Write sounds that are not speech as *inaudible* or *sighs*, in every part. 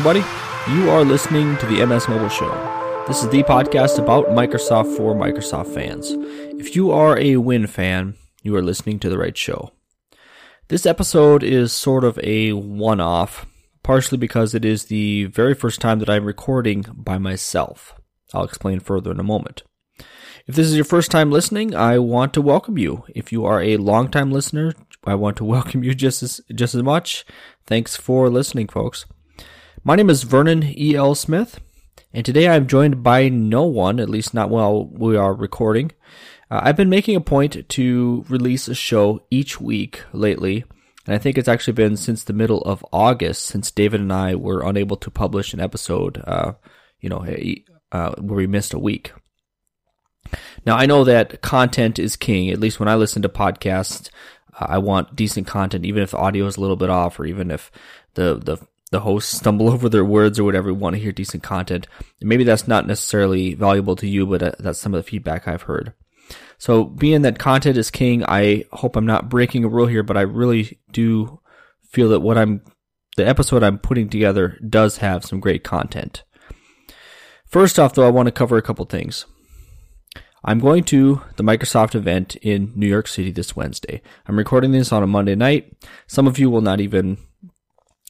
everybody. You are listening to the MS Mobile Show. This is the podcast about Microsoft for Microsoft fans. If you are a Win fan, you are listening to the right show. This episode is sort of a one off, partially because it is the very first time that I'm recording by myself. I'll explain further in a moment. If this is your first time listening, I want to welcome you. If you are a long-time listener, I want to *laughs* welcome you just as just as much. Thanks for listening, folks. My name is Vernon E. L. Smith, and today I'm joined by no one, at least not while we are recording. Uh, I've been making a point to release a show each week lately, and I think it's actually been since the middle of August since David and I were unable to publish an episode, uh, you know, uh, where we missed a week. Now, I know that content is king, at least when I listen to podcasts. I want decent content, even if the audio is a little bit off, or even if the the the hosts stumble *laughs* over their words or whatever, want to hear decent content. And maybe that's not necessarily valuable to you, but uh, that's some of the feedback I've heard. So being that content is king, I hope I'm not breaking a rule here, but I really do feel that what I'm, the episode I'm putting together does have some great content. First off, though, I want to cover a couple things. I'm going to the Microsoft event in New York City this Wednesday. I'm recording this on a Monday night. Some of you will not even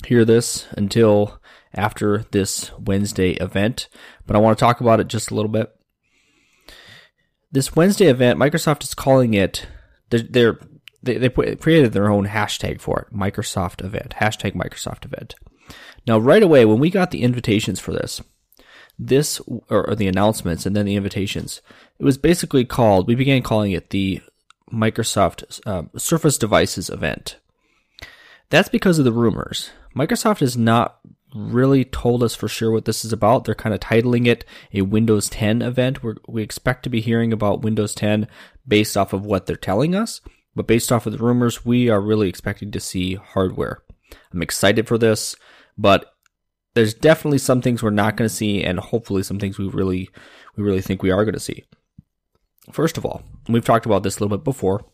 hear this until after this Wednesday event, but I want to talk about it just a little bit. This Wednesday event, Microsoft is calling it, they're, they're they, they created their own hashtag for it, Microsoft event, hashtag Microsoft event. Now, right away, when we got the invitations for this, this, or, the announcements and then the invitations, it was basically called, we began calling it the Microsoft uh, Surface Devices event. That's because of the rumors. Microsoft has not really told us for sure what this is about. They're kind of titling it a Windows 10 event. We're, we expect to be hearing about Windows 10 based off of what they're telling us, but based off of the rumors, we are really expecting to see hardware. I'm excited for this, but there's definitely some things we're not going to see, and hopefully some things we really, we really think we are going to see. First of all, we've talked about this a little bit before,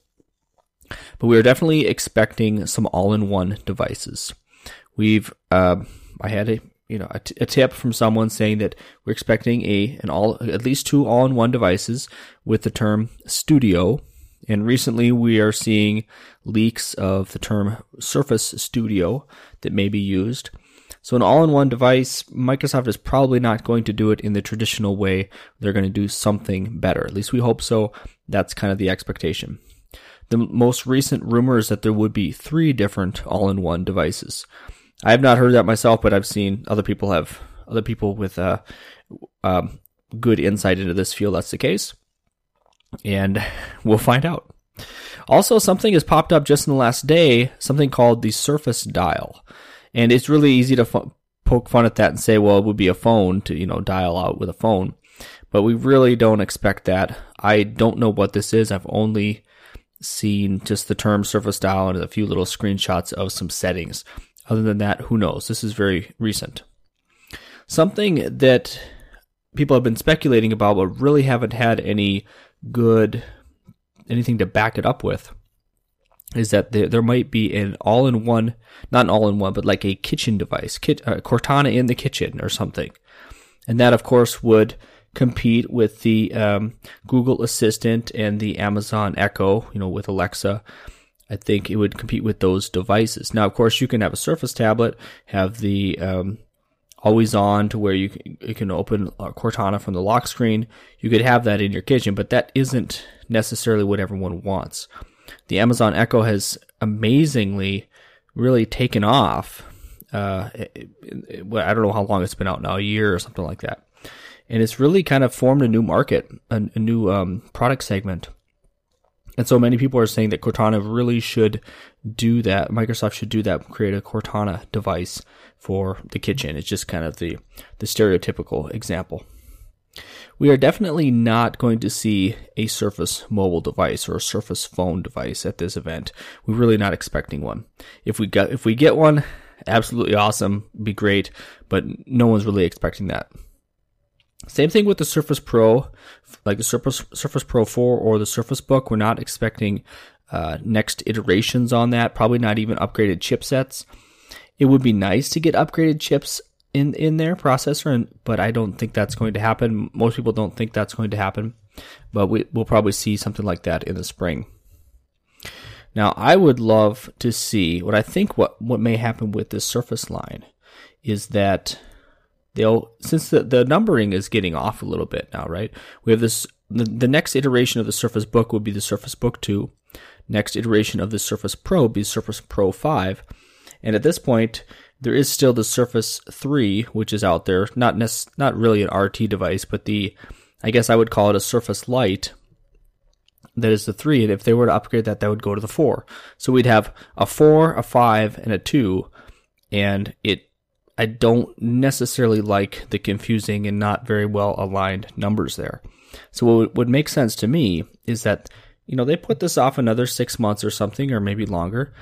but we are definitely expecting some all-in-one devices. We've, uh, I had a, you know, a, t- a tip from someone saying that we're expecting a, an all, at least two all-in-one devices with the term studio. And recently we are seeing leaks of the term Surface Studio that may be used. So an all-in-one device, Microsoft is probably not going to do it in the traditional way. They're going to do something better. At least we hope so. That's kind of the expectation. The most recent rumor is that there would be three different all-in-one devices. I have not heard that myself, but I've seen other people have other people with uh, um, good insight into this feel that's the case, and *laughs* we'll find out. Also, something has popped up just in the last day, something called the Surface Dial, and it's really easy to poke fun at that and say, well, it would be a phone to you know dial out with a phone, but we really don't expect that. I don't know what this is. I've only seen just the term Surface Dial and a few little screenshots of some settings. Other than that, who knows? This is very recent. Something that people have been speculating about, but really haven't had any good anything to back it up with, is that there, there might be an all-in-one, not an all-in-one, but like a kitchen device, kit, uh, Cortana in the kitchen or something, and that of course would compete with the um, Google Assistant and the Amazon Echo, you know, with Alexa I think it would compete with those devices. Now, of course, you can have a Surface tablet, have the um, always on to where you can, you can open Cortana from the lock screen. You could have that in your kitchen, but that isn't necessarily what everyone wants. The Amazon Echo has amazingly really taken off. Uh, it, it, I don't know how long it's been out now, a year or something like that. And it's really kind of formed a new market, a, a new um, product segment and so many people are saying that Cortana really should do that. Microsoft should do that, create a Cortana device for the kitchen. It's just kind of the, the stereotypical example. We are definitely not going to see a Surface mobile device or a Surface phone device at this event. We're really not expecting one. If we get if we get one, absolutely awesome, be great, but no one's really expecting that. Same thing with the Surface Pro, like the Surface Surface Pro 4 or the Surface Book. We're not expecting uh, next iterations on that. Probably not even upgraded chipsets. It would be nice to get upgraded chips in in their processor, and but I don't think that's going to happen. Most people don't think that's going to happen, but we, we'll probably see something like that in the spring. Now, I would love to see what I think what what may happen with this Surface line is that they'll since the, the numbering is getting off a little bit now, right? We have this the, the next iteration of the Surface Book would be the Surface Book 2. Next iteration of the Surface Pro would be Surface Pro 5. And at this point, there is still the Surface 3, which is out there. Not nec- not really an RT device, but the I guess I would call it a Surface Lite. That is the 3, and if they were to upgrade that, that would go to the 4. So we'd have a 4, a 5, and a 2, and it I don't necessarily like the confusing and not very well aligned numbers there. So what would make sense to me is that you know they put this off another 6 months or something or maybe longer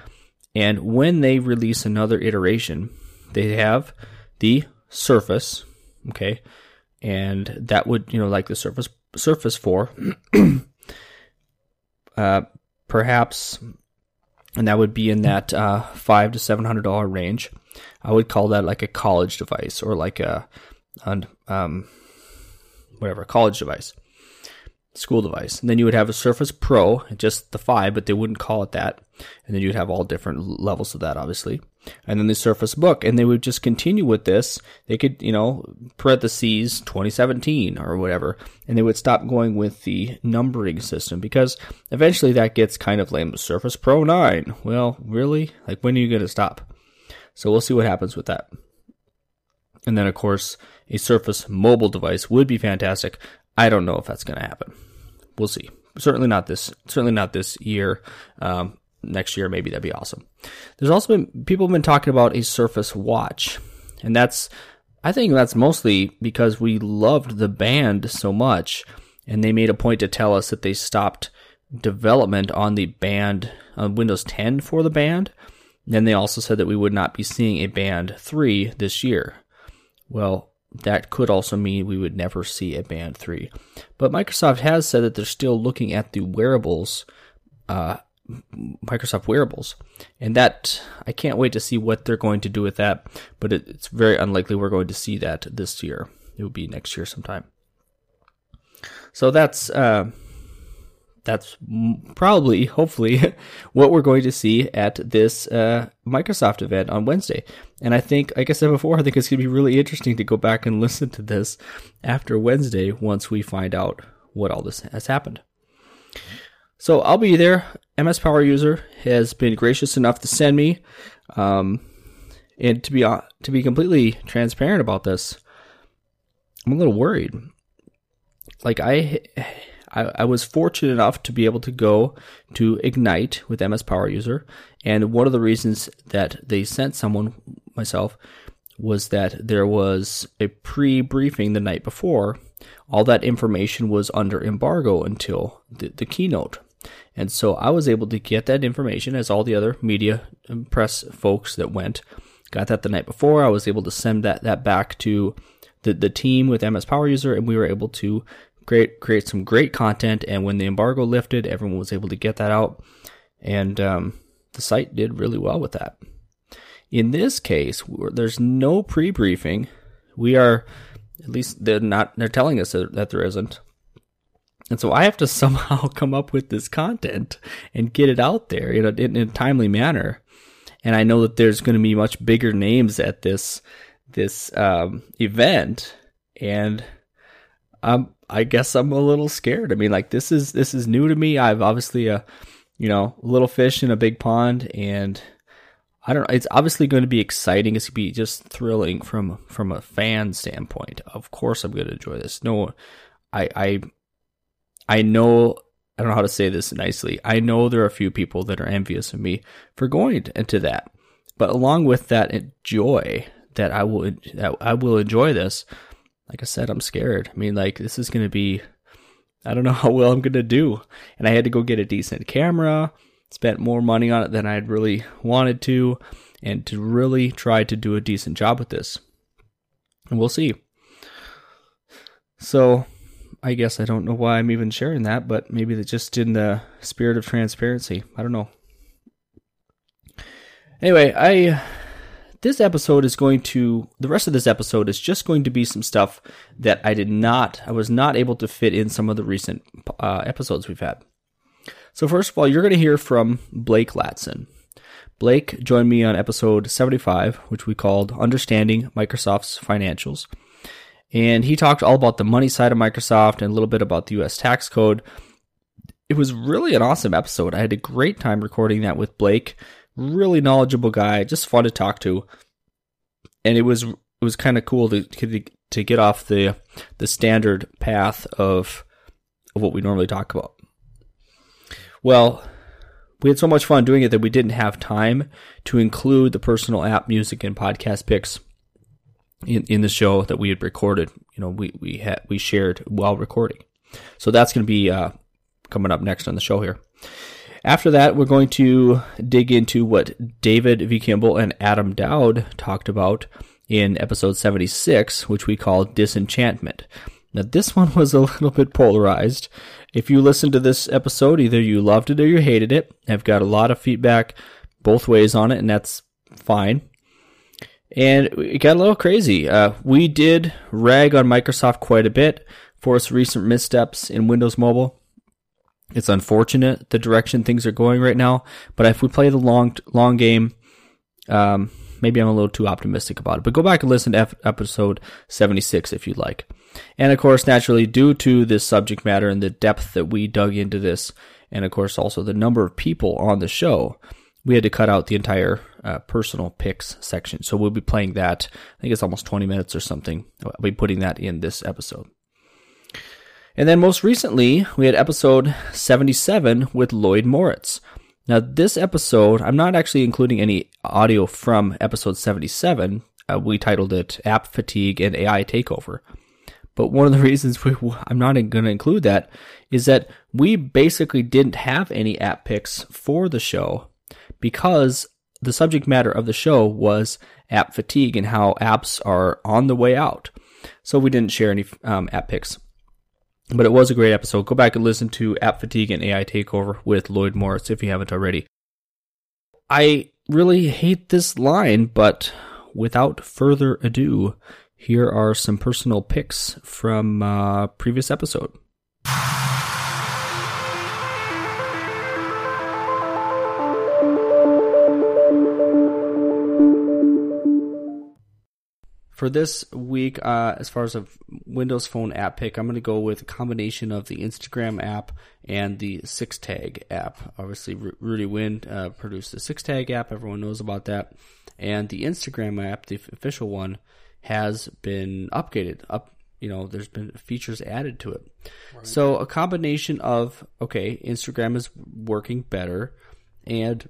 and when they release another iteration they have the Surface, okay? And that would, you know, like the Surface Surface 4 *clears throat* uh perhaps and that would be in that uh, five to seven hundred dollar range. I would call that like a college device or like a, um, whatever college device, school device. And then you would have a Surface Pro, just the five, but they wouldn't call it that. And then you'd have all different levels of that, obviously. And then the Surface Book, and they would just continue with this. They could, you know, parentheses 2017 or whatever, and they would stop going with the numbering system because eventually that gets kind of lame. Surface Pro 9. Well, really? Like, when are you going to stop? So we'll see what happens with that. And then, of course, a Surface mobile device would be fantastic. I don't know if that's going to happen. We'll see. Certainly not this. Certainly not this year. Um, next year, maybe that'd be awesome. There's also been people have been talking about a Surface Watch, and that's I think that's mostly because we loved the band so much, and they made a point to tell us that they stopped development on the band on Windows 10 for the band. Then they also said that we would not be seeing a band 3 this year. Well, that could also mean we would never see a band 3. But Microsoft has said that they're still looking at the wearables, uh, Microsoft wearables. And that, I can't wait to see what they're going to do with that. But it, it's very unlikely we're going to see that this year. It will be next year sometime. So that's, uh, that's probably, hopefully, *laughs* what we're going to see at this uh, Microsoft event on Wednesday. And I think, like I said before, I think it's going to be really interesting to go back and *laughs* listen to this after Wednesday once we find out what all this has happened. So I'll be there. MS Power User has been gracious enough to send me, um, and to be to be completely transparent about this, I'm a little worried. Like I I, I was fortunate enough to be able to go to Ignite with MS Power User, and one of the reasons that they sent someone, myself, was that there was a pre-briefing the night before. All that information was under embargo until the, the keynote. And so I was able to get that information as all the other media and press folks that went got that the night before. I was able to send that, that back to the, the team with MS Power User and we were able to great create some great content. And when the embargo lifted, everyone was able to get that out, and um, the site did really well with that. In this case, there's no pre-briefing. We are, at least they're not. They're telling us that there isn't. And so I have to *laughs* somehow come up with this content and get it out there in a, in a timely manner. And I know that there's going to be much bigger names at this this um, event, and I'm I guess I'm a little scared. I mean, like this is this is new to me. I've obviously a you know little fish in a big pond, and I don't. It's obviously going to be exciting. It's going to be just thrilling from from a fan standpoint. Of course, I'm going to enjoy this. No, I I I know. I don't know how to say this nicely. I know there are a few people that are envious of me for going into that, but along with that uh, joy that I will that I will enjoy this like I said, I'm scared. I mean, like, this is going to be, I don't know *laughs* how well I'm going to do. And I had to go get a decent camera, spent more money on it than I'd really wanted to, and to really try to do a decent job with this. And we'll see. So, I guess I don't know why I'm even sharing that, but maybe it's just in the spirit of transparency. I don't know. Anyway, I this episode is going to, the rest of this episode is just going to be some stuff that I did not, I was not able to fit in some of the recent uh, episodes we've had. So, first of all, you're going to hear from Blake Latson. Blake joined me on episode 75, which we called Understanding Microsoft's Financials. And he talked all about the money side of Microsoft and a little bit about the US tax code. It was really an awesome episode. I had a great time recording that with Blake. Really knowledgeable guy, just fun to talk to. And it was it was kind of cool to to get off the the standard path of of what we normally talk about. Well, we had so much fun doing it that we didn't have time to include the personal app music and podcast picks in, in the show that we had recorded. You know, we we had we shared while recording. So that's going to be uh, coming up next on the show here. After that, we're going to dig into what David V. Kimball and Adam Doud talked about in episode 76, which we call Disenchantment. Now, this one was a *laughs* little bit polarized. If you listened to this episode, either you loved it or you hated it. I've got a lot of feedback both ways on it, and that's fine. And it got a little crazy. Uh, we did rag on Microsoft quite a bit for its recent missteps in Windows Mobile. It's unfortunate the direction things are going right now, but if we play the long long game, um, maybe I'm a little too optimistic about it. But go back and listen to F- episode 76 if you'd like. And of course, naturally, due to this subject matter and the depth that we dug into this, and of course, also the number of people on the show, we had to cut out the entire uh, personal picks section. So we'll be playing that. I think it's almost 20 minutes or something. I'll be putting that in this episode. And then most recently, we had episode 77 with Lloyd Moritz. Now, this episode, I'm not actually including any audio from episode 77. Uh, we titled it App Fatigue and AI Takeover. But one of the *laughs* reasons we, I'm not going to include that is that we basically didn't have any app picks for the show because the subject matter of the show was app fatigue and how apps are on the way out. So we didn't share any um, app picks. But it was a great episode. Go back and listen to App Fatigue and AI Takeover with Lloyd Morris if you haven't already. I really hate this line, but without further ado, here are some personal picks from uh, previous episode. For this week, uh, as far as a Windows Phone app pick, I'm going to go with a combination of the Instagram app and the 6tag app. Obviously, Rudy Huyn uh, produced the 6tag app; everyone knows about that. And the Instagram app, the official one, has been upgraded. Up, you know, there's been features added to it. Right. So a combination of okay, Instagram is working better, and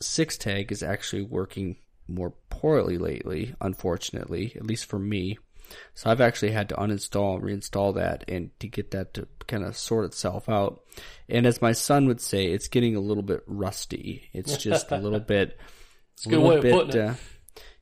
6tag is actually working more poorly lately, unfortunately, at least for me. So I've actually had to uninstall and reinstall that and to get that to kind of sort itself out. And as my son would say, it's getting a little bit rusty. It's just a little *laughs* bit. It's a good way of bit. Uh,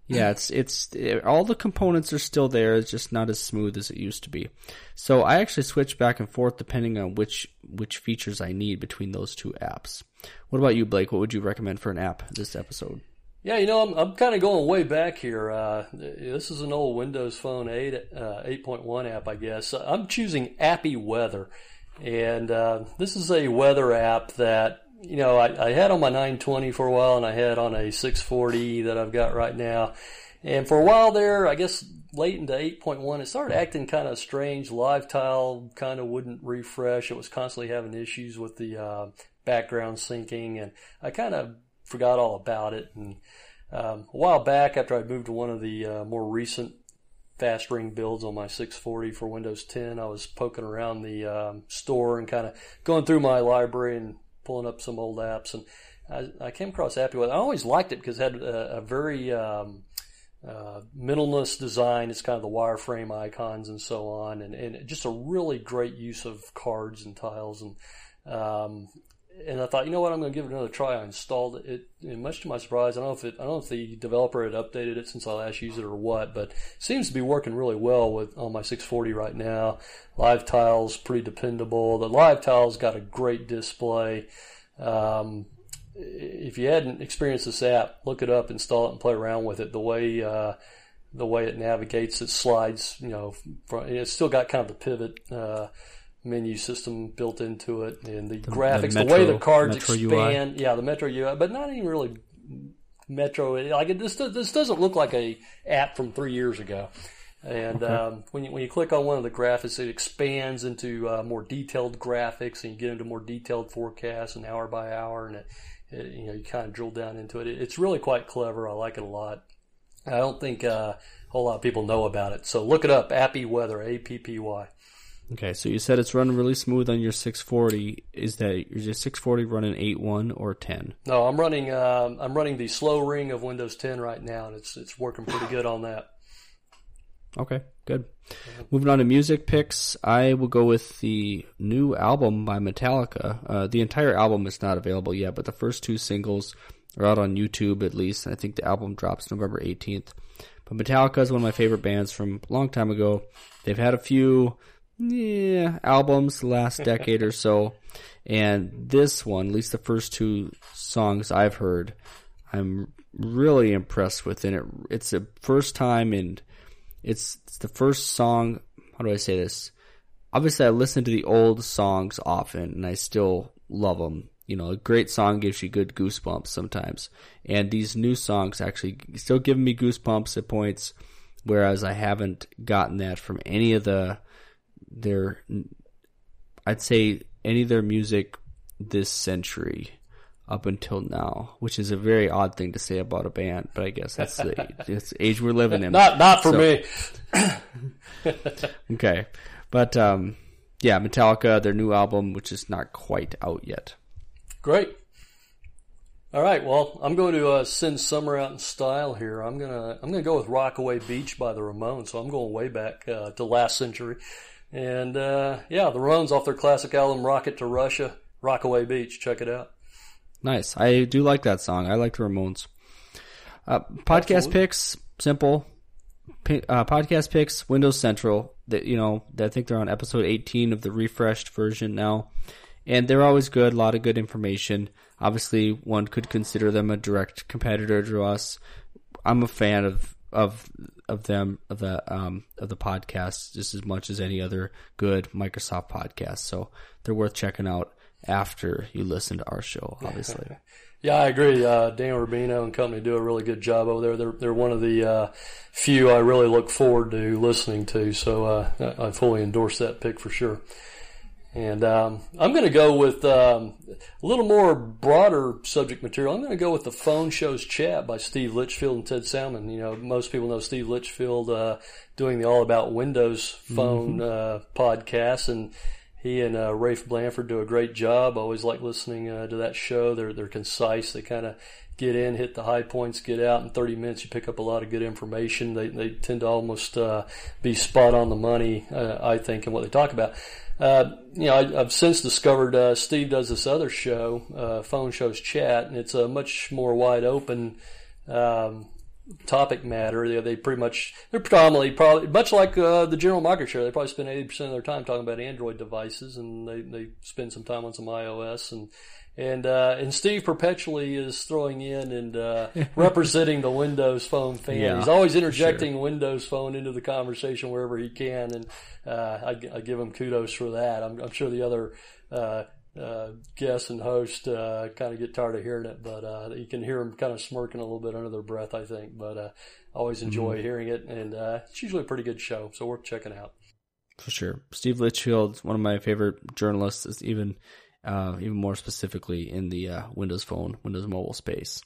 yeah, it's it's it, all the components are still there. It's just not as smooth as it used to be. So I actually switch back and forth depending on which which features I need between those two apps. What about you, Blake? What would you recommend for an app this episode? Yeah, you know, I'm, I'm kind of going way back here. Uh, this is an old Windows Phone 8 uh, 8.1 app, I guess. I'm choosing Appy Weather, and uh, this is a weather app that you know I, I, had on my 920 for a while, and I had on a 640 that I've got right now. And for a while there, I guess late into 8.1, it started acting kind of strange. Live tile kind of wouldn't refresh. It was constantly having issues with the uh, background syncing, and I kind of forgot all about it. And um, a while back, after I moved to one of the uh, more recent fast ring builds on my 640 for Windows 10, I was poking around the um, store and kind of going through my library and pulling up some old apps. And I, I came across Appy Weather. I always liked it because it had a, a very um, uh, minimalist design. It's kind of the wireframe icons and so on, and, and just a really great use of cards and tiles. And um, and I thought, you know what, I'm going to give it another try. I installed it, and much to my surprise, I don't know if it, I don't know if the developer had updated it since I last used it or what, but seems to be working really well with on my 640 right now. Live tiles pretty dependable. The live tiles got a great display. Um, if you hadn't experienced this app, look it up, install it, and play around with it. The way uh, the way it navigates, it slides. You know, it's still got kind of the pivot uh, menu system built into it, and the, the graphics, the, Metro, the, way the cards Metro expand. UI. Yeah, the Metro UI, but not even really Metro. Like it, this, this doesn't look like a app from three years ago. And okay. um, when you when you click on one of the graphics, it expands into uh, more detailed graphics, and you get into more detailed forecasts and hour by hour, and it, it, you know you kind of drill down into it. It's really quite clever. I like it a lot. I don't think uh, a whole lot of people know about it, so look it up. Appy Weather, A P P Y. Okay, so you said it's running really smooth on your 640. Is that your 640 running 8.1 or 10? No, I'm running. Um, I'm running the slow ring of Windows 10 right now, and it's it's working pretty good on that. Okay, good. Moving on to music picks, I will go with the new album by Metallica. Uh, the entire album is not available yet, but the first two singles are out on YouTube at least. I think the album drops November 18th. But Metallica is one of my favorite bands from a long time ago. They've had a few yeah, albums last decade or so. And this one, at least the first two songs I've heard, I'm really impressed with. And it, it's the first time and it's, it's the first song. How do I say this? Obviously, I listen to the old songs often, and I still love them. You know, a great song gives you good goosebumps sometimes, and these new songs actually still give me goosebumps at points, whereas I haven't gotten that from any of the their. I'd say any of their music this century up until now, which is a very odd thing to say about a band, but I guess that's the *laughs* it's age we're living in. Not not for so. me. *laughs* okay, but um, yeah, Metallica, their new album, which is not quite out yet. Great. All right, well, I'm going to uh, send summer out in style here. I'm gonna I'm gonna go with "Rockaway Beach" by the Ramones. So I'm going way back uh, to last century, and uh, yeah, the Ramones off their classic album "Rocket to Russia." Rockaway Beach. Check it out. Nice. I do like that song. I like the Ramones. Uh, podcast Absolutely. picks, simple. Uh, podcast picks, Windows Central. That you know, I think they're on episode 18 of the refreshed version now, and they're always good. A lot of good information. Obviously, one could consider them a direct competitor to us. I'm a fan of of of them of the um of the podcast just as much as any other good Microsoft podcast. So they're worth checking out after you listen to our show, obviously. *laughs* yeah, I agree. Uh, Dan Rubino and company do a really good job over there. They're they're one of the uh, few I really look forward to listening to. So uh, I fully endorse that pick for sure. And um, I'm going to go with um, a little more broader subject material. I'm going to go with the Phone Shows Chat by Steve Litchfield and Ted Salmon. You know, most people know Steve Litchfield uh, doing the All About Windows Phone mm-hmm. uh, podcast, and he and uh, Rafe Blanford do a great job. I always like listening uh, to that show. They're they're concise. They kind of get in, hit the high points, get out. In 30 minutes, you pick up a lot of good information. They they tend to almost uh, be spot on the money, uh, I think, in what they talk about. Uh, you know, I, have since discovered uh, Steve does this other show, Phone Shows Chat, and it's a much more wide open. Um, topic matter. They, they pretty much they're predominantly probably much like uh, the general market share. They probably spend eighty percent of their time talking about Android devices, and they, they spend some time on some iOS and. And uh, and Steve perpetually is throwing in and uh, *laughs* representing the Windows Phone fan. Yeah, He's always interjecting sure. Windows Phone into the conversation wherever he can, and uh, I, I, give him kudos for that. I'm, I'm sure the other uh, uh, guest and host uh, kind of get tired of hearing it, but uh, you can hear them kind of smirking a little bit under their breath, I think. But uh, always enjoy mm-hmm. hearing it, and uh, it's usually a pretty good show, so worth checking out. For sure, Steve Litchfield, one of my favorite journalists, is even uh, even more specifically in the uh, Windows Phone, Windows Mobile space.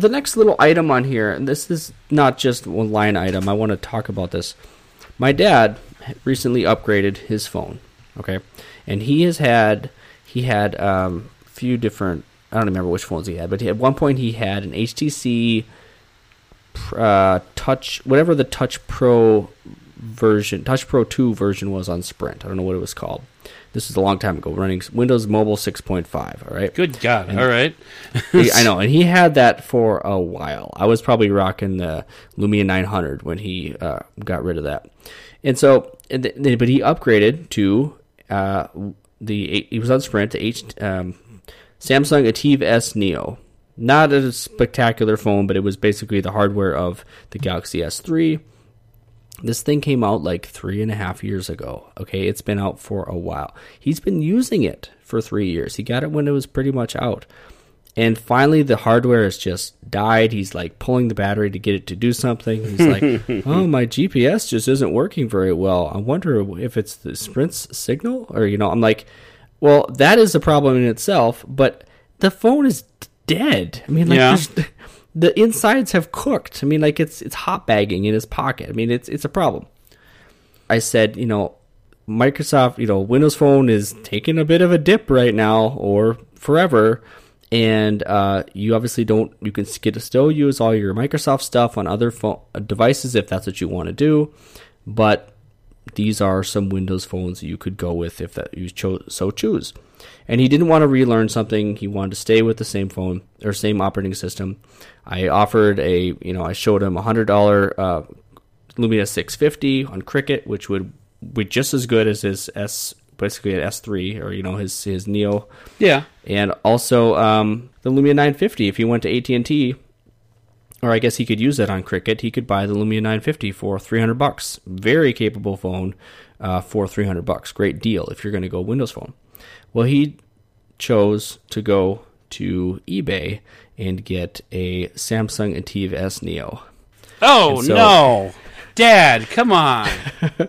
the next little item on here, and this is not just one line item. I want to talk about this. My dad recently upgraded his phone. Okay, and he has had he had um, a few different. I don't remember which phones he had, but he, at one point he had an HTC uh, Touch, whatever the Touch Pro version, Touch Pro Two version was on Sprint. I don't know what it was called. This is a long time ago, running Windows Mobile 6.5. All right. Good God! All right. He- I *laughs* know, and he had that for a while. I was probably rocking the Lumia 900 when he uh, got rid of that, and so, and th- but he upgraded to uh, the he was on Sprint the H um, Samsung Ativ S Neo. Not a spectacular phone, but it was basically the hardware of the Galaxy S3. This thing came out like three and a half years ago. Okay, it's been out for a while. He's been using it for three years. He got it when it was pretty much out. And finally, the hardware has just died. He's like pulling the battery to get it to do something. He's like, *laughs* oh, my GPS just isn't working very well. I wonder if it's the Sprint's signal. Or, you know, I'm like, well, that is a problem in itself, but the phone is dead. I mean, like, Yeah. *laughs* the insides have cooked. I mean, like it's it's hot bagging in his pocket. I mean, it's it's a problem. I said, you know, Microsoft, you know, Windows Phone is taking a bit of a dip right now or forever, and uh, you obviously don't. You can still use all your Microsoft stuff on other phone devices if that's what you want to do, but these are some Windows phones you could go with if that you cho- so choose. And he didn't want to relearn something. He wanted to stay with the same phone or same operating system. I offered a, you know, I showed him a hundred dollar uh, Lumia 650 on Cricket, which would be just as good as his S, basically an S3 or you know his his Neo, Yeah. and also um, the Lumia 950. If he went to AT and T, or I guess he could use that on Cricket, he could buy the Lumia 950 for 300 bucks. Very capable phone uh, for 300 bucks. Great deal if you're going to go Windows Phone. Well, he chose to go to eBay and get a Samsung Ativ S Neo. Oh so- no, Dad, come on. *laughs*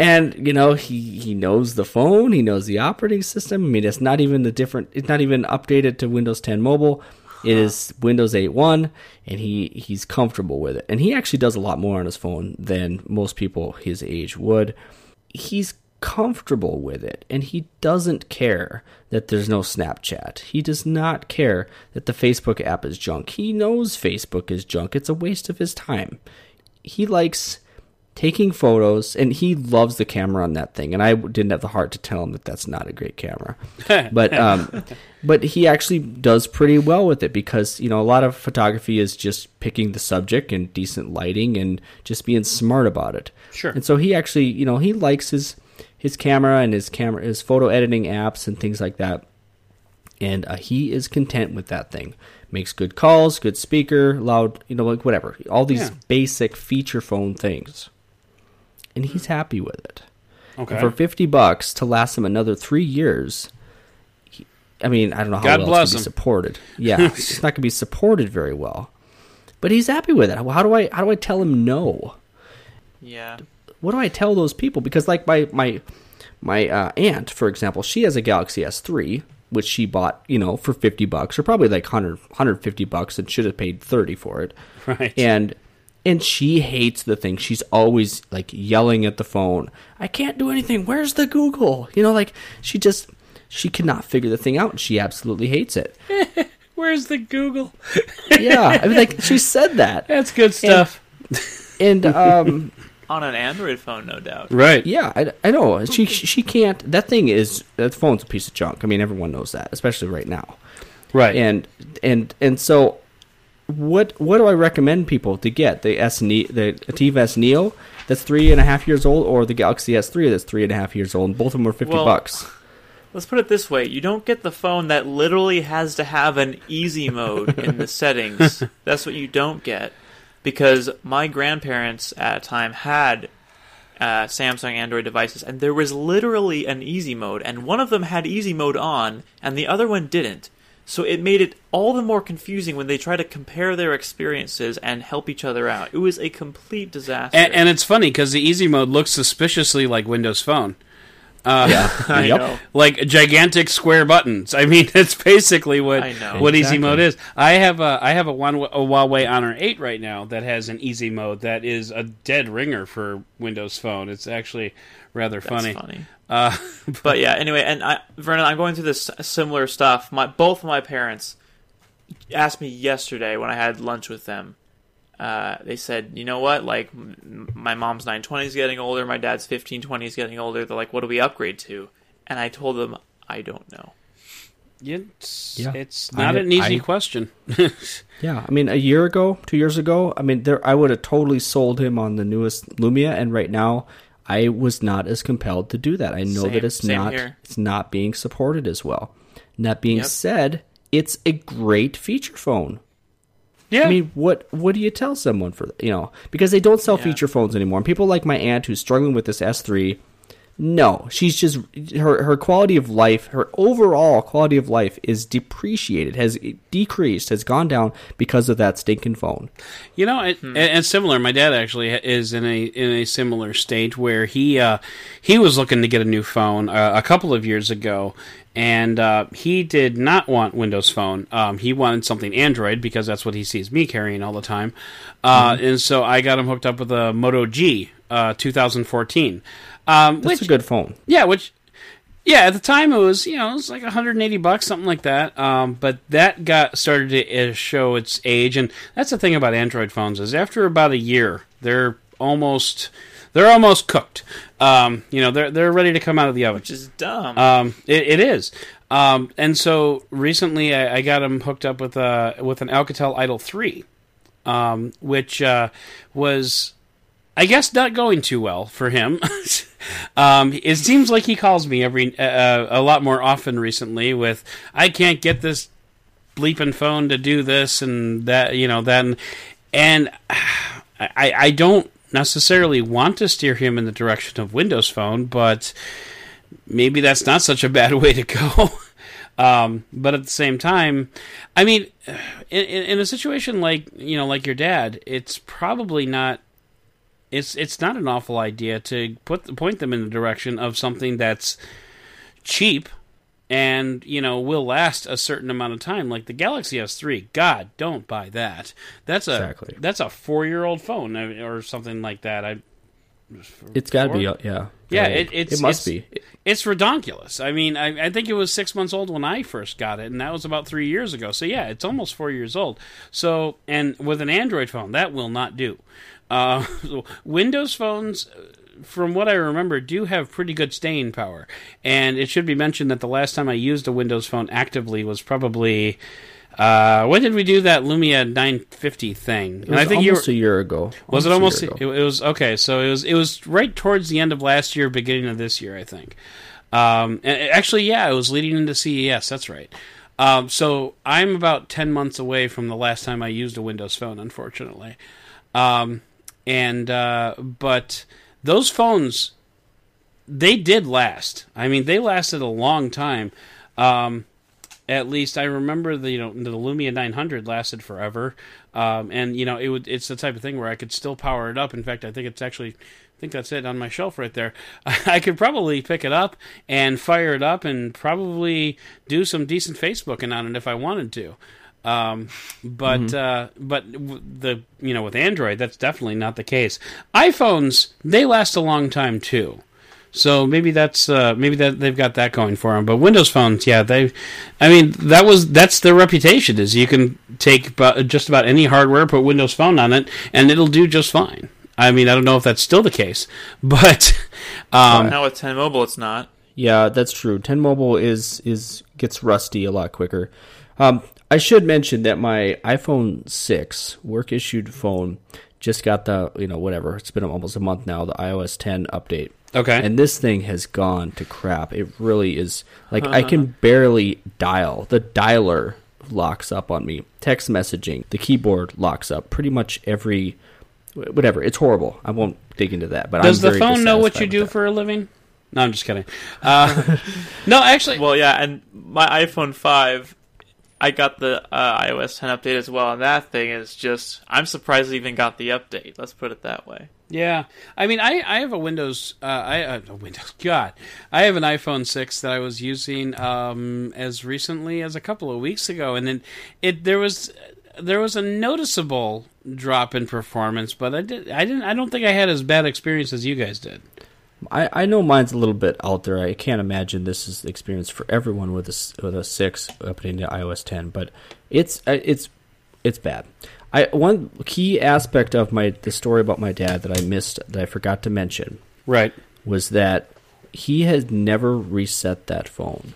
And you know he he knows the phone, he knows the operating system. I mean, it's not even the different. It's not even updated to Windows 10 Mobile. It is Windows 8.1, and he he's comfortable with it. And he actually does a lot more on his phone than most people his age would. He's comfortable with it, and he doesn't care that there's no Snapchat. He does not care that the Facebook app is junk. He knows Facebook is junk. It's a waste of his time. He likes taking photos and he loves the camera on that thing and i didn't have the heart to tell him that that's not a great camera *laughs* but um but he actually does pretty well with it because you know a lot of photography is just picking the subject and decent lighting and just being smart about it Sure. and so he actually you know he likes his his camera and his camera his photo editing apps and things like that and uh, he is content with that thing. Makes good calls, good speaker, loud, you know, like whatever. All these Yeah. basic feature phone things, and he's happy with it. Okay. And for fifty bucks to last him another three years, he, I mean, I don't know how God well bless it's going him. to be supported. Yeah, *laughs* it's not going to be supported very well, but he's happy with it. Well, How do I how do I tell him no? Yeah. what do I tell those people? Because like my my my uh, aunt, for example, she has a Galaxy S3, which she bought, you know, for fifty bucks, or probably like 100, 150 bucks, and should have paid thirty for it. *laughs* Right. And and she hates the thing. She's always like yelling at the phone. I can't do anything. Where's the Google? You know, like she just she cannot figure the thing out. and She absolutely hates it. *laughs* Where's the Google? *laughs* Yeah, I mean, like she said that, That's good stuff. *laughs* and um. On an Android phone, no doubt. right. Yeah, I, I know. She she can't. That thing is that phone's a piece of junk. I mean, everyone knows that, especially right now. Right. And and and so, what what do I recommend people to get? The S Ne- the Ativa S Neo that's three and a half years old, or the Galaxy S3 that's three and a half years old. And both of them are fifty Well, bucks. Let's put it this way: you don't get the phone that literally has to have an easy mode in the *laughs* settings. That's what you don't get, because my grandparents at a time had uh, Samsung Android devices, and there was literally an easy mode, and one of them had easy mode on, and the other one didn't. So it made it all the more confusing when they try to compare their experiences and help each other out. It was a complete disaster. And, and it's funny because the easy mode looks suspiciously like Windows Phone. Uh, Yeah. *laughs* Yep. like gigantic square buttons. *laughs* I mean, that's basically what I know. what easy mode is. I have a I have a, one, a Huawei Honor 8 right now that has an easy mode that is a dead ringer for Windows Phone. It's actually rather That's funny. funny. Uh, *laughs* but yeah, anyway, and I, Vernon, I'm going through this similar stuff. My both of my parents asked me yesterday when I had lunch with them. Uh, they said, you know what? Like, m- my mom's 920 is getting older, my dad's 1520 is getting older. They're like, what do we upgrade to? And I told them I don't know. It's Yeah. it's not I- an easy I- question. *laughs* Yeah, I mean, a year ago, two years ago, I mean, there I would have totally sold him on the newest Lumia, and right now, I was not as compelled to do that. I know Same- that it's not here. it's not being supported as well. And that being Yep. said, it's a great feature phone. Yeah, I mean, what what do you tell someone for you know because they don't sell Yeah. feature phones anymore. And people like my aunt who's struggling with this S three. No, she's just her her quality of life, her overall quality of life is depreciated, has decreased, has gone down because of that stinking phone. You know, it, and, and similar. My dad actually is in a in a similar state where he uh, he was looking to get a new phone uh, a couple of years ago, and uh, he did not want Windows Phone. Um, he wanted something Android because that's what he sees me carrying all the time. Uh, And so I got him hooked up with a Moto G, uh, 2014. Um, That's which, a good phone. yeah, which yeah, at the time it was you know it was like 180 bucks, something like that. Um, but that got started to uh, show its age, and that's the thing about Android phones is after about a year, they're almost they're almost cooked. Um, you know, they're they're ready to come out of the oven. Which is dumb. Um, it, it is. Um, and so recently, I, I got him hooked up with a with an Alcatel Idol three, um, which uh, was, I guess, not going too well for him. *laughs* um, it seems like he calls me every uh, a lot more often recently with, "I can't get this bleeping phone to do this and that," you know that, and, and I, I don't necessarily want to steer him in the direction of Windows Phone, but maybe that's not such a bad *laughs* way to go. um, but at the same time, I mean, in, in, in a situation like you know, like your dad, it's probably not. It's it's not an awful idea to put point them in the direction of something that's cheap and you know will last a certain amount of time like the galaxy s3 god don't buy that that's a Exactly. that's a four year old phone uh, or something like that i It's got to be, yeah. Yeah, it- it's- it must it's- be. it's redonkulous. I mean, I, I think it was six months old when I first got it, and that was about three years ago. So yeah, it's almost four years old. So and with an Android phone, that will not do. Uh, *laughs* Windows phones, from what I remember, do have pretty good staying power. And it should be mentioned that the last time I used a Windows phone actively was probably. Uh, when did we do that Lumia 950 thing? It And was you almost a year ago. was it a almost? It, it was okay. So it was. It was right towards the end of last year, beginning of this year, I think. Um, and actually, yeah, it was leading into CES. That's right. Um, so I'm about ten months away from the last time I used a Windows phone, unfortunately. Um, and uh, but those phones, they did last. I mean, they lasted a long time. Um, at least I remember the you know the Lumia 900 lasted forever, um, and you know it would it's the type of thing where I could still power it up. In fact, I think it's actually I think that's it on my shelf right there. *laughs* I could probably pick it up and fire it up and probably do some decent Facebooking on it if I wanted to. Um, but uh, but the you know with Android that's definitely not the case. iPhones they last a long time too. So maybe that's uh, maybe that they've got that going for them. But Windows phones, yeah, they, I mean, that was that's their reputation is you can take about, just about any hardware, put Windows Phone on it, and it'll do just fine. I mean, I don't know if that's still the case, *laughs* but um, now with 10 Mobile, it's not. Yeah, that's true. 10 Mobile is is gets rusty a lot quicker. Um, I should mention that my iPhone 6 work issued phone just got the you know whatever. It's been almost a month now. The iOS 10 update. okay, And this thing has gone to crap. It really is like I can barely dial. The dialer locks up on me. Text messaging, the keyboard locks up. Pretty much every whatever. It's horrible. I won't dig into that. But does I'm the very phone know what you do that. for a living? No, I'm just kidding. Uh, *laughs* no, actually, Well, yeah, and my iPhone 5, I got the uh, iOS 10 update as well, and that thing is just. I'm surprised it even got the update. Let's put it that way. Yeah, I mean, I, I have a Windows, uh, I uh, a Windows. *laughs* God, I have an iPhone six that I was using um, as recently as a couple of weeks ago, and then it there was there was a noticeable drop in performance, but I did I didn't I don't think I had as bad experience as you guys did. I, I know mine's a little bit out there. I can't imagine this is the experience for everyone with a with a six updating to iOS 10, but it's uh, it's it's bad. I one key aspect of my the story about my dad that I missed that I forgot to mention Right. was that he had never reset that phone.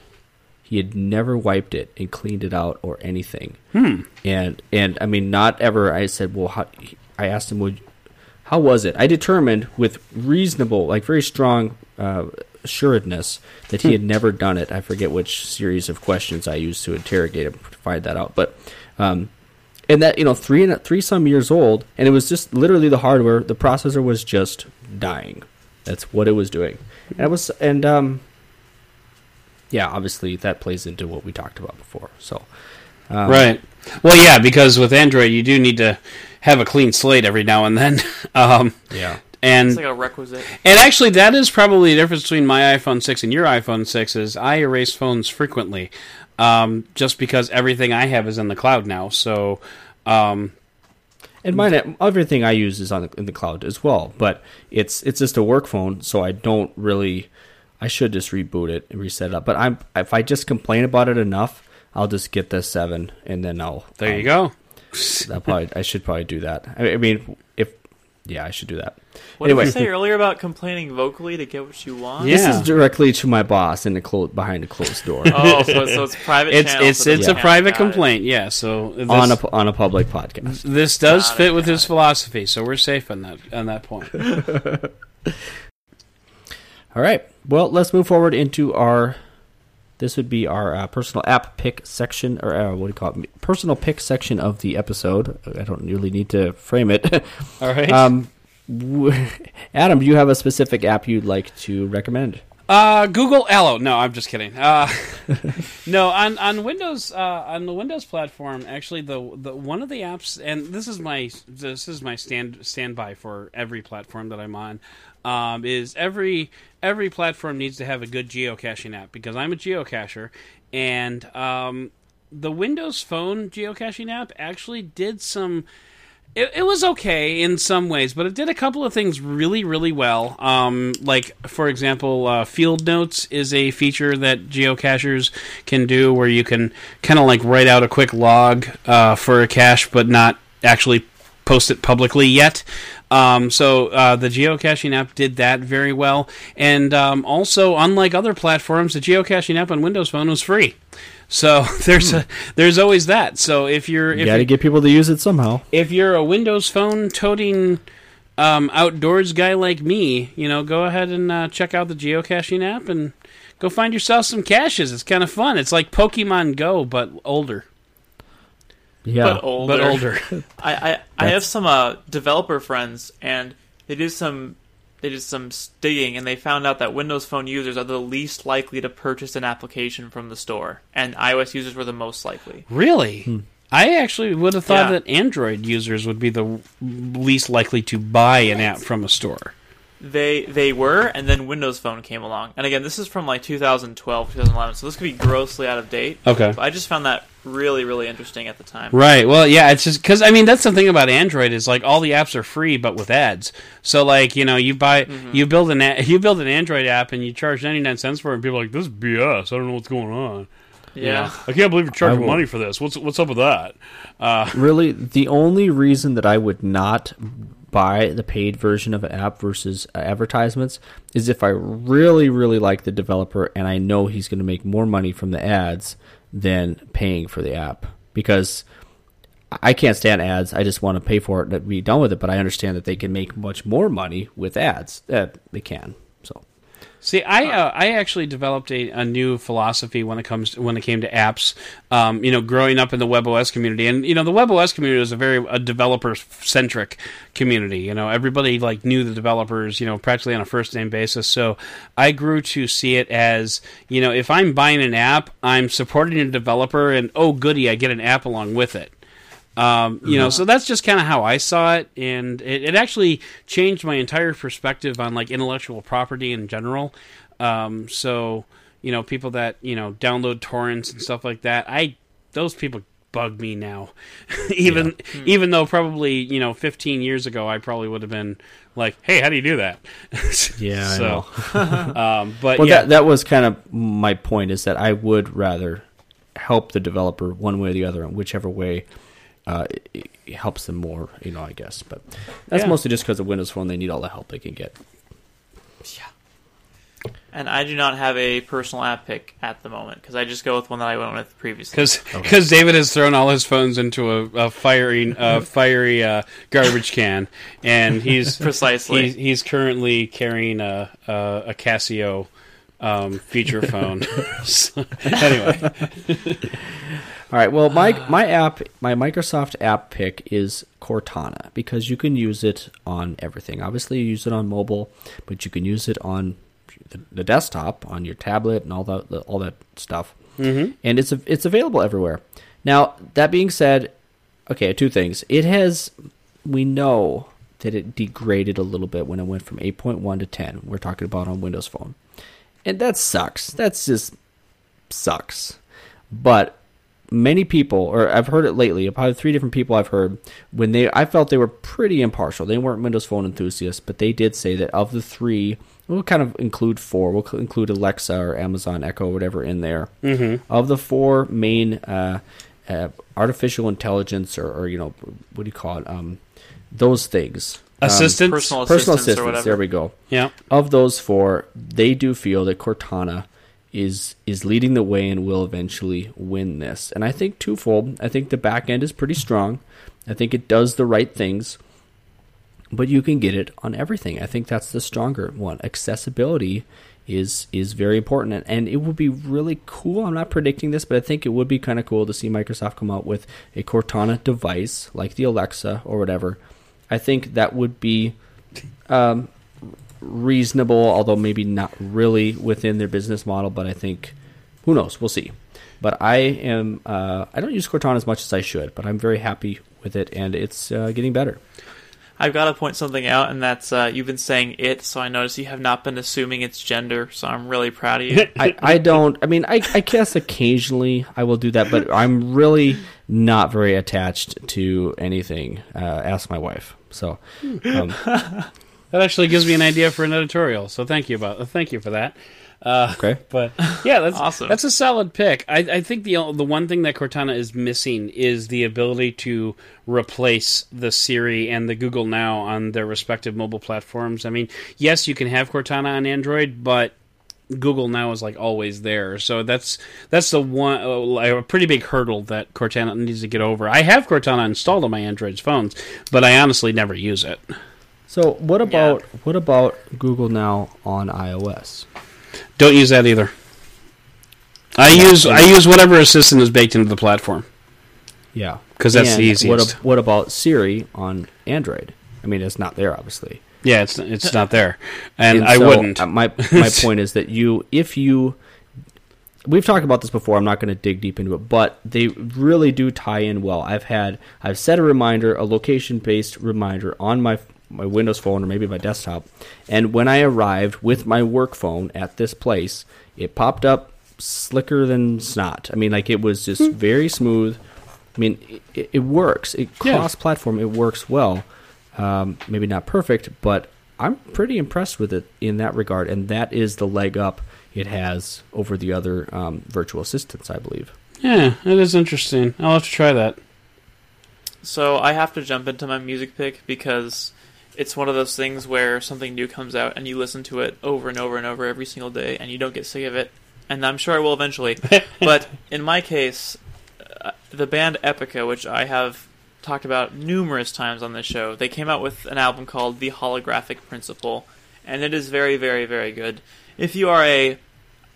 He had never wiped it and cleaned it out or anything. Hmm. And and I mean, not ever. I said, well, how, I asked him, would how was it? I determined with reasonable, like very strong uh, assuredness that he had never done it. I forget which series of questions I used to interrogate him to find that out. But um, and that you know three and three some years old, and it was just literally the hardware. The processor was just dying. That's what it was doing. And it was and um, yeah, obviously that plays into what we talked about before. So um, Right. Well, yeah, because with Android, you do need to have a clean slate every now and then. *laughs* um, yeah. and It's like a requisite. and actually, that is probably the difference between my iPhone 6 and your iPhone 6 is I erase phones frequently, um, just because everything I have is in the cloud now. So, um, And mine, everything I use is on the, in the cloud as well. But it's it's just a work phone, so I don't really. I should just reboot it and reset it up. But I'm if I just complain about it enough, I'll just get the seven, and then I'll. there I'll, you go. That probably I should probably do that. I, I mean, if yeah, I should do that. What anyway, did you say earlier about complaining vocally to get what you want? Yeah. this is directly to my boss in the clo- behind a closed door *laughs* Oh, so, so it's private. It's it's for the it's a private Got it. complaint. Yeah. So this, on a on a public podcast. this does Got it, fit with his it. philosophy. So we're safe on that on that point. *laughs* All right. Well, let's move forward into our. This would be our uh, personal app pick section, or uh, what do you call it? Personal pick section of the episode. I don't really need to frame it. *laughs* All right. um, w- *laughs* Adam, do you have a specific app you'd like to recommend? Uh, Google Allo. No, I'm just kidding. Uh, *laughs* no, on on Windows uh, on the Windows platform, actually, the the one of the apps, and this is my this is my stand standby for every platform that I'm on, um, is every every platform needs to have a good geocaching app because I'm a geocacher, and um, the Windows Phone geocaching app actually did some it, it was okay in some ways, but it did a couple of things really, really well. Um, like, for example, uh, field notes is a feature that geocachers can do where you can kind of like write out a quick log uh, for a cache, but not actually post it publicly yet. Um, so uh, the geocaching app did that very well, and um, also, unlike other platforms, the geocaching app on Windows Phone was free. So *laughs* there's a there's always that. So if you're You if got to get people to use it somehow. if you're a Windows Phone toting um, outdoors guy like me, you know, go ahead and uh, check out the geocaching app and go find yourself some caches. It's kind of fun. It's like Pokemon Go, but older. Yeah. But older. But older. *laughs* I, I, I have some uh, developer friends, and they did some they did some digging, and they found out that Windows Phone users are the least likely to purchase an application from the store, and iOS users were the most likely. really? I actually would have thought Yeah. that Android users would be the least likely to buy an app from a store. They they were, and then Windows Phone came along. And again, this is from like 2012, 2011, so this could be grossly out of date. Okay. But I just found that really, really interesting at the time. Right. Well, yeah, it's just because I mean that's the thing about Android is like all the apps are free but with ads. So like you know you buy you build an a- *laughs* you build an Android app and you charge ninety nine cents for it and people are like this is BS. I don't know what's going on. You Yeah. I can't believe you're charging money for this. What's what's up with that? Uh, really, the only reason that I would not buy the paid version of an app versus uh, advertisements is if I really, really like the developer and I know he's going to make more money from the ads than paying for the app. Because I can't stand ads. I just want to pay for it and be done with it. But I understand that they can make much more money with ads. Uh, they can. See, I uh, I actually developed a, a new philosophy when it comes to, when it came to apps. Um, you know, growing up in the WebOS community, and you know, the WebOS community is a very a developer centric community. You know, everybody like knew the developers. You know, practically on a first name basis. So I grew to see it as you know, if I'm buying an app, I'm supporting a developer, and oh goody, I get an app along with it. Um, you know, so that's just kind of how I saw it, and it, it actually changed my entire perspective on like intellectual property in general. Um, so you know, people that you know download torrents and stuff like that, I those people bug me now. *laughs* even even though probably you know 15 years ago I probably would have been like, hey, how do you do that? *laughs* Yeah, so, *laughs* um, but Well, yeah, that that was kind of my point is that I would rather help the developer one way or the other, in whichever way uh, it, it helps them more. You know, I guess, but that's Yeah. mostly just because of Windows Phone. They need all the help they can get. Yeah. And I do not have a personal app pick at the moment because I just go with one that I went with previously. Because David has thrown all his phones into a, a fiery, uh, fiery uh, garbage can, and he's *laughs* Precisely. he's, he's currently carrying a a, a Casio um, feature phone. *laughs* Anyway, *laughs* All right. Well, my *sighs* my app, my Microsoft app pick is Cortana because you can use it on everything. Obviously, you use it on mobile, but you can use it on the, the desktop, on your tablet, and all that all that stuff. Mm-hmm. And it's it's available everywhere. Now, that being said, okay, two things. It has we know that it degraded a little bit when it went from 8.1 to 10. We're talking about on Windows Phone. And that sucks. That's just sucks. But many people, or I've heard it lately, probably three different people I've heard, when they, I felt they were pretty impartial. They weren't Windows Phone enthusiasts, but they did say that of the three, we'll kind of include four. We'll include Alexa or Amazon Echo, or whatever, in there. Mm-hmm. Of the four main uh, uh, artificial intelligence, or, or you know, what do you call it? Um, those things. Um, assistants. personal personal assistants or assistants. whatever. There we go yeah. of those four, they do feel that Cortana is is leading the way and will eventually win this. And I think twofold. I think the back end is pretty strong. I think it does the right things, but you can get it on everything. I think that's the stronger one. Accessibility is is very important, and, it would be really cool. I'm not predicting this, but I think it would be kind of cool to see Microsoft come out with a Cortana device like the Alexa or whatever. I think that would be um, reasonable, although maybe not really within their business model. But I think, who knows? We'll see. But I am, uh, I don't use Cortana as much as I should, but I'm very happy with it, and it's uh, getting better. I've got to point something out, and that's uh, you've been saying it, so I notice you have not been assuming its gender, so I'm really proud of you. *laughs* I, I don't. I mean, I, I guess occasionally I will do that, but I'm really not very attached to anything. Uh, ask my wife. So, um, *laughs* That actually gives me an idea for an editorial. So thank you about thank you for that. Uh, okay. *laughs* But yeah, that's Awesome. That's a solid pick. I, I think the the one thing that Cortana is missing is the ability to replace the Siri and the Google Now on their respective mobile platforms. I mean, yes, you can have Cortana on Android, but Google Now is like always there. So that's that's the one uh, a pretty big hurdle that Cortana needs to get over. I have Cortana installed on my Android phones, but I honestly never use it. So what about what about Google Now on iOS? Don't use that either. I use I use whatever assistant is baked into the platform. Yeah, because that's the easiest. What, what about Siri on Android? I mean, it's not there, obviously. Yeah, it's it's not there, and, And I so, wouldn't. uh, my my *laughs* point is that you, if you, we've talked about this before. I'm not going to dig deep into it, but they really do tie in well. I've had I've set a reminder, a location based reminder on my my Windows phone or maybe my desktop, and when I arrived with my work phone at this place, it popped up slicker than snot. I mean, like it was just very smooth. I mean, it, it works. It cross platform. It works well. Um, maybe not perfect, but I'm pretty impressed with it in that regard, and that is the leg up it has over the other um, virtual assistants, I believe. yeah, it is interesting. I'll have to try that. So I have to jump into my music pick because it's one of those things where something new comes out and you listen to it over and over and over every single day and you don't get sick of it. And I'm sure I will eventually. *laughs* but in my case, uh, the band Epica, which I have talked about numerous times on this show, they came out with an album called The Holographic Principle, and it is very, very, very good. If you are a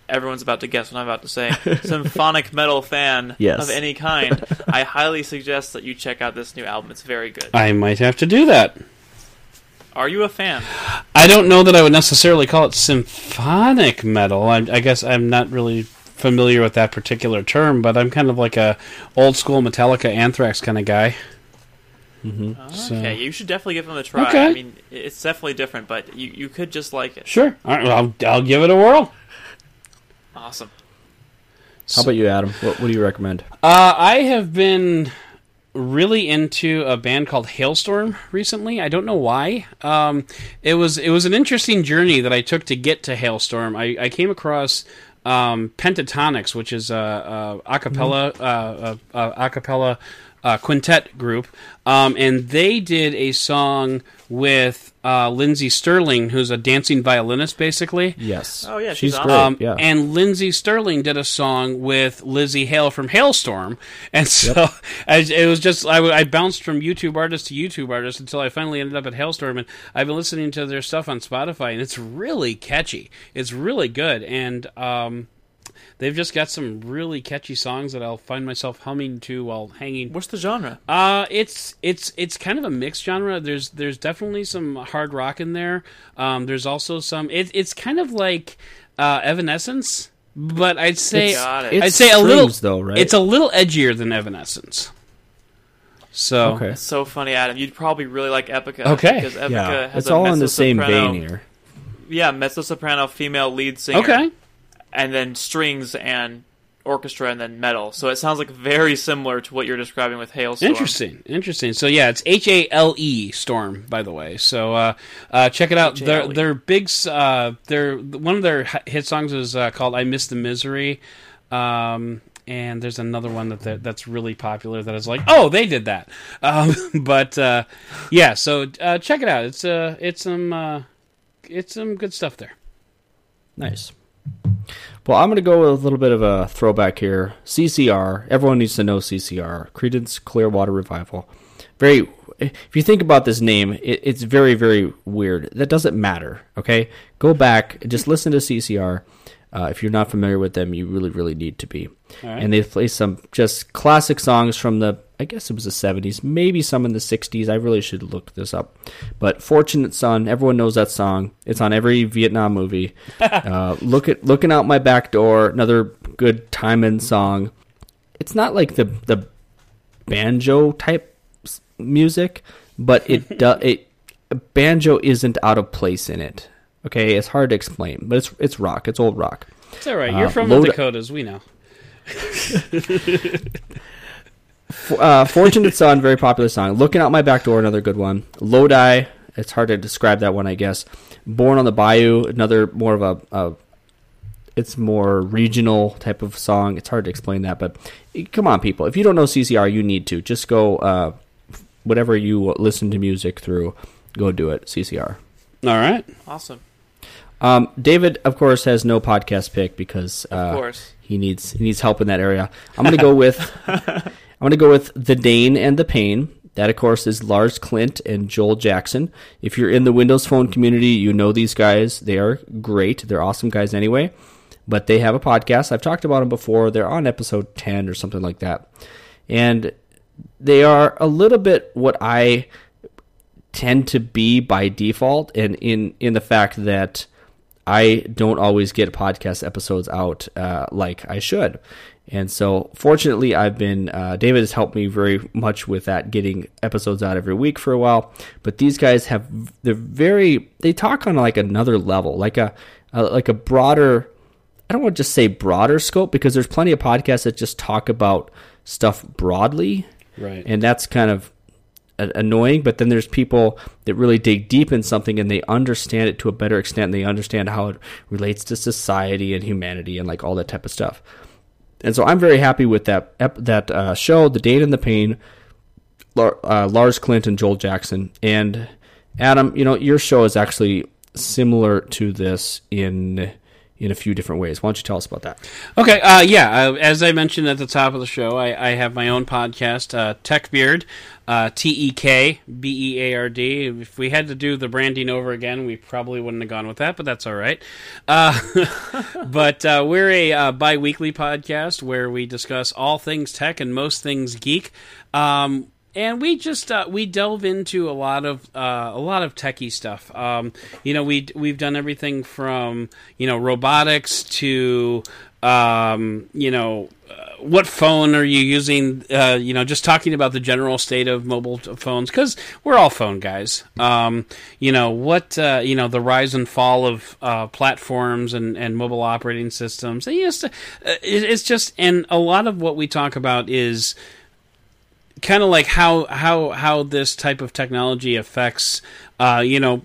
everyone's about to guess what I'm about to say, *laughs* symphonic metal fan Yes. of any kind, *laughs* I highly suggest that you check out this new album. It's very good. I might have to do that. Are you a fan? I don't know that I would necessarily call it symphonic metal. I, I guess I'm not really familiar with that particular term, but I'm kind of like a old school Metallica, Anthrax kind of guy. So- Okay, you should definitely give them a try. Okay. I mean, it's definitely different, but you, you could just like it. Sure, All right, I'll, I'll give it a whirl. Awesome. How about you, Adam? What, what do you recommend? Uh, I have been really into a band called Halestorm recently. I don't know why. Um, it was it was an interesting journey that I took to get to Halestorm. I, I came across um, Pentatonix, which is a, a acapella uh, a, a acapella uh, quintet group, um, and they did a song with uh, Lindsey Stirling, who's a dancing violinist, basically. Yes. Oh, yeah, she's she's awesome. great. Um, yeah. And Lindsey Stirling did a song with Lzzy Hale from Halestorm, and *laughs* so I, it was just I, I bounced from YouTube artist to YouTube artist until I finally ended up at Halestorm, and I've been listening to their stuff on Spotify, and it's really catchy. It's really good, and um, they've just got some really catchy songs that I'll find myself humming to while hanging. What's the genre? Uh, it's it's it's kind of a mixed genre. There's there's definitely some hard rock in there. Um, there's also some. It, it's kind of like uh, Evanescence, but I'd say Got. It's I'd say a little though, right? It's a little edgier than Evanescence. So okay. It's so funny, Adam. You'd probably really like Epica. Okay. Because Epica Yeah, has it's a all in the same mezzo-soprano- vein here. Yeah, mezzo soprano female lead singer. okay, And then strings and orchestra and then metal. So it sounds like very similar to what you're describing with Halestorm. interesting, interesting. So yeah, it's H A L E Storm, by the way. So uh, uh, check it out. Their H-A-L-E. their big s- uh, their one of their hit songs is uh, called "I Miss the Misery." Um, and there's another one that that- that's really popular that is like, oh, they did that. *laughs* Um, but uh, yeah, so uh, check it out. It's uh, it's some uh, it's some good stuff there. Nice. Well, I'm going to go with a little bit of a throwback here. CCR. Everyone needs to know CCR. Creedence Clearwater Revival. Very. If you think about this name, it, it's very, very weird. That doesn't matter. Okay, go back. Just listen to CCR. Uh, if you're not familiar with them, you really, really need to be. right. And they play some just classic songs from the, I guess it was the 70s, maybe some in the 60s. I really should look this up. But "Fortunate Son," everyone knows that song. It's on every Vietnam movie. *laughs* uh, look at looking out my back door, another good time in song. It's not like the the banjo type music, but it *laughs* do, it banjo isn't out of place in it. Okay, it's hard to explain, but it's it's rock. It's old rock. It's all right. You're Uh, from the Dakotas, we know. *laughs* uh, Fortunate Son, very popular song. Looking Out My Back Door, another good one. Lodi, it's hard to describe that one, I guess. Born on the Bayou, another more of a, a it's more regional type of song. It's hard to explain that, but come on, people. If you don't know CCR, you need to just go. Uh, whatever you listen to music through, go do it. CCR. All right. Awesome. Um, David, of course, has no podcast pick because uh, Of course. he needs he needs help in that area. I'm gonna go with *laughs* I'm gonna go with the Dane and the Pain. That of course is Lars Klint and Joel Jackson. If you're in the Windows Phone community, you know these guys. They are great. They're awesome guys anyway. But they have a podcast. I've talked about them before. They're on episode 10 or something like that. And they are a little bit what I tend to be by default and in in the fact that I don't always get podcast episodes out uh, like I should. And so, fortunately, I've been, uh, David has helped me very much with that, getting episodes out every week for a while. But these guys have, they're very, they talk on like another level, like a, a like a broader, I don't want to just say broader scope because there's plenty of podcasts that just talk about stuff broadly Right. and that's kind of annoying but then there's people that really dig deep in something and they understand it to a better extent and they understand how it relates to society and humanity and like all that type of stuff and so i'm very happy with that that uh, show the dane and the pain uh, lars klint and joel jackson. And adam you know your show is actually similar to this in in a few different ways why don't you tell us about that Okay, uh, yeah. Uh, as I mentioned at the top of the show, I, I have my own podcast, uh, TekBeard, uh, T E K B E A R D. If we had to do the branding over again, we probably wouldn't have gone with that, but that's all right. Uh, *laughs* but uh, we're a uh, bi weekly podcast where we discuss all things tech and most things geek. Um, and we just uh, we delve into a lot of uh, a lot of techie stuff. Um, you know, we we've done everything from you know robotics to um, you know uh, what phone are you using? Uh, you know, just talking about the general state of mobile phones because we're all phone guys. Um, you know what? Uh, you know the rise and fall of platforms and, and mobile operating systems. And yes, it's just and a lot of what we talk about is kind of like how how how this type of technology affects uh, you know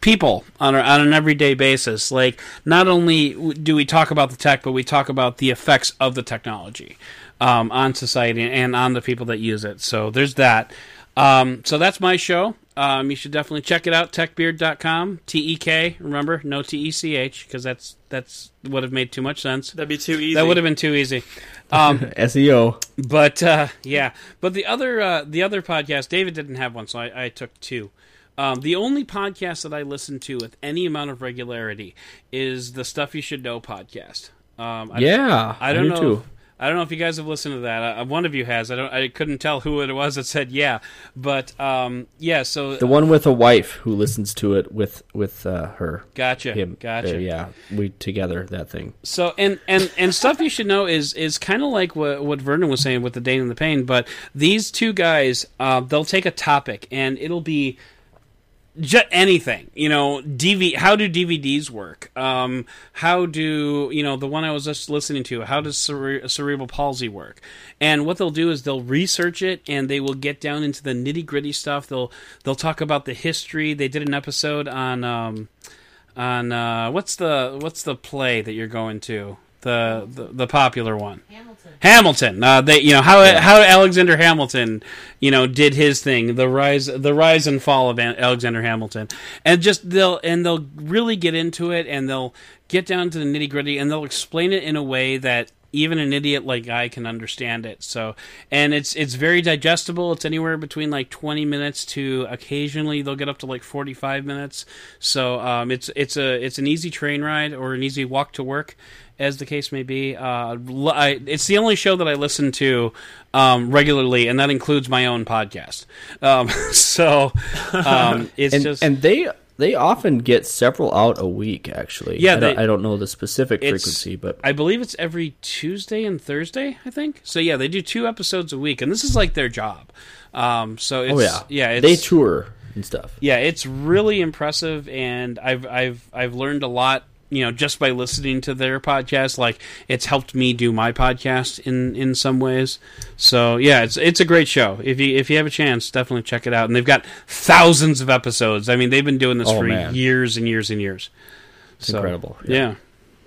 people on, a, on an everyday basis. Like not only do we talk about the tech, but we talk about the effects of the technology. um, on society and on the people that use it. So there's that. Um, so that's my show. Um, you should definitely check it out. Tekbeard.com. T E K. Remember, no T E C H, because that's that's would have made too much sense. That'd be too easy. That would have been too easy. Um, *laughs* SEO. but uh, yeah, but the other uh, the other podcast, David didn't have one, so I, I took two. Um, the only podcast that I listen to with any amount of regularity is the Stuff You Should Know podcast. Um, I, Yeah, I don't do know. too. I don't know if you guys have listened to that. Uh, one of you has. I don't. I couldn't tell who it was that said yeah, but um, yeah. So The one with a wife who listens to it with with uh, her. gotcha, Him. gotcha. Uh, yeah, we together that thing. So and and and stuff you should know is is kind of like what what Vernon was saying with the Dane and the Pain, but these two guys, uh, they'll take a topic and it'll be just anything you know dv how do dvds work? Um how do you know the one i was just listening to how does cere- cerebral palsy work? And what they'll do is they'll research it and they will get down into the nitty gritty stuff. They'll they'll talk about the history. They did an episode on um on uh what's the what's the play that you're going to the the, the popular one Hamilton. Hamilton. Uh, they, you know how how Alexander Hamilton, you know, did his thing, the rise, the rise and fall of Alexander Hamilton, and just they'll and they'll really get into it, and they'll get down to the nitty gritty, and they'll explain it in a way that even an idiot like I can understand it. So, and it's it's very digestible. It's anywhere between like twenty minutes to occasionally they'll get up to like forty five minutes. So, um, it's it's a it's an easy train ride or an easy walk to work as the case may be. Uh, I, it's the only show that I listen to um, regularly, and that includes my own podcast. Um, *laughs* so um, it's And just and they they often get several out a week. Actually, Yeah, I, don't, I don't know the specific frequency, but I believe it's every Tuesday and Thursday. I think so. Yeah, they do two episodes a week, and this is like their job. Um, so it's, oh yeah, yeah, it's, they tour and stuff. yeah, it's really impressive, and I've I've I've learned a lot. You know, just by listening to their podcast, like it's helped me do my podcast in in some ways. So yeah, it's it's a great show. If you if you have a chance, definitely check it out. And they've got thousands of episodes. I mean, they've been doing this Oh, for man. years and years and years. It's incredible. Yeah.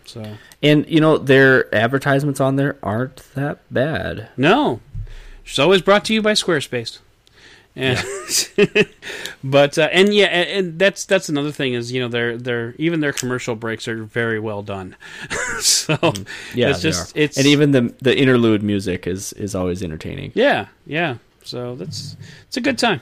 So And you know their advertisements on there aren't that bad. No, it's always brought to you by Squarespace. And *laughs* but uh, and yeah, and, and that's that's another thing is you know their their even their commercial breaks are very well done. *laughs* so Yeah, it's just are. it's and even the the interlude music is is always entertaining. yeah yeah. So that's it's a good time.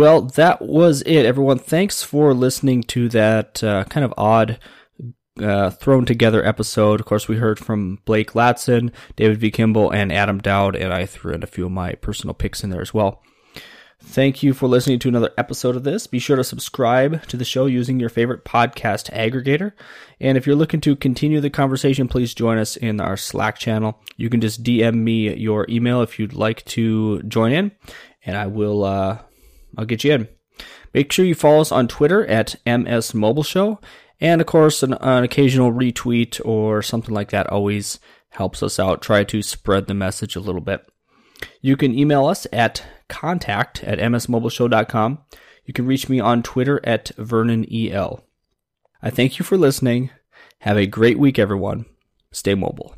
Well, that was it, everyone. Thanks for listening to that uh, kind of odd, uh, thrown together episode. Of course, we heard from Blake Latson, David V. Kimball, and Adam Doud, and I threw in a few of my personal picks in there as well. Thank you for listening to another episode of this. Be sure to subscribe to the show using your favorite podcast aggregator. And if you're looking to continue the conversation, please join us in our Slack channel. You can just DM me your email if you'd like to join in, and I will uh, I'll get you in. Make sure you follow us on Twitter at MS Mobile Show, and of course, an, an occasional retweet or something like that always helps us out. Try to spread the message a little bit. You can email us at contact at msmobileshow.com. You can reach me on Twitter at VernonEL. I thank you for listening. Have a great week, everyone. Stay mobile.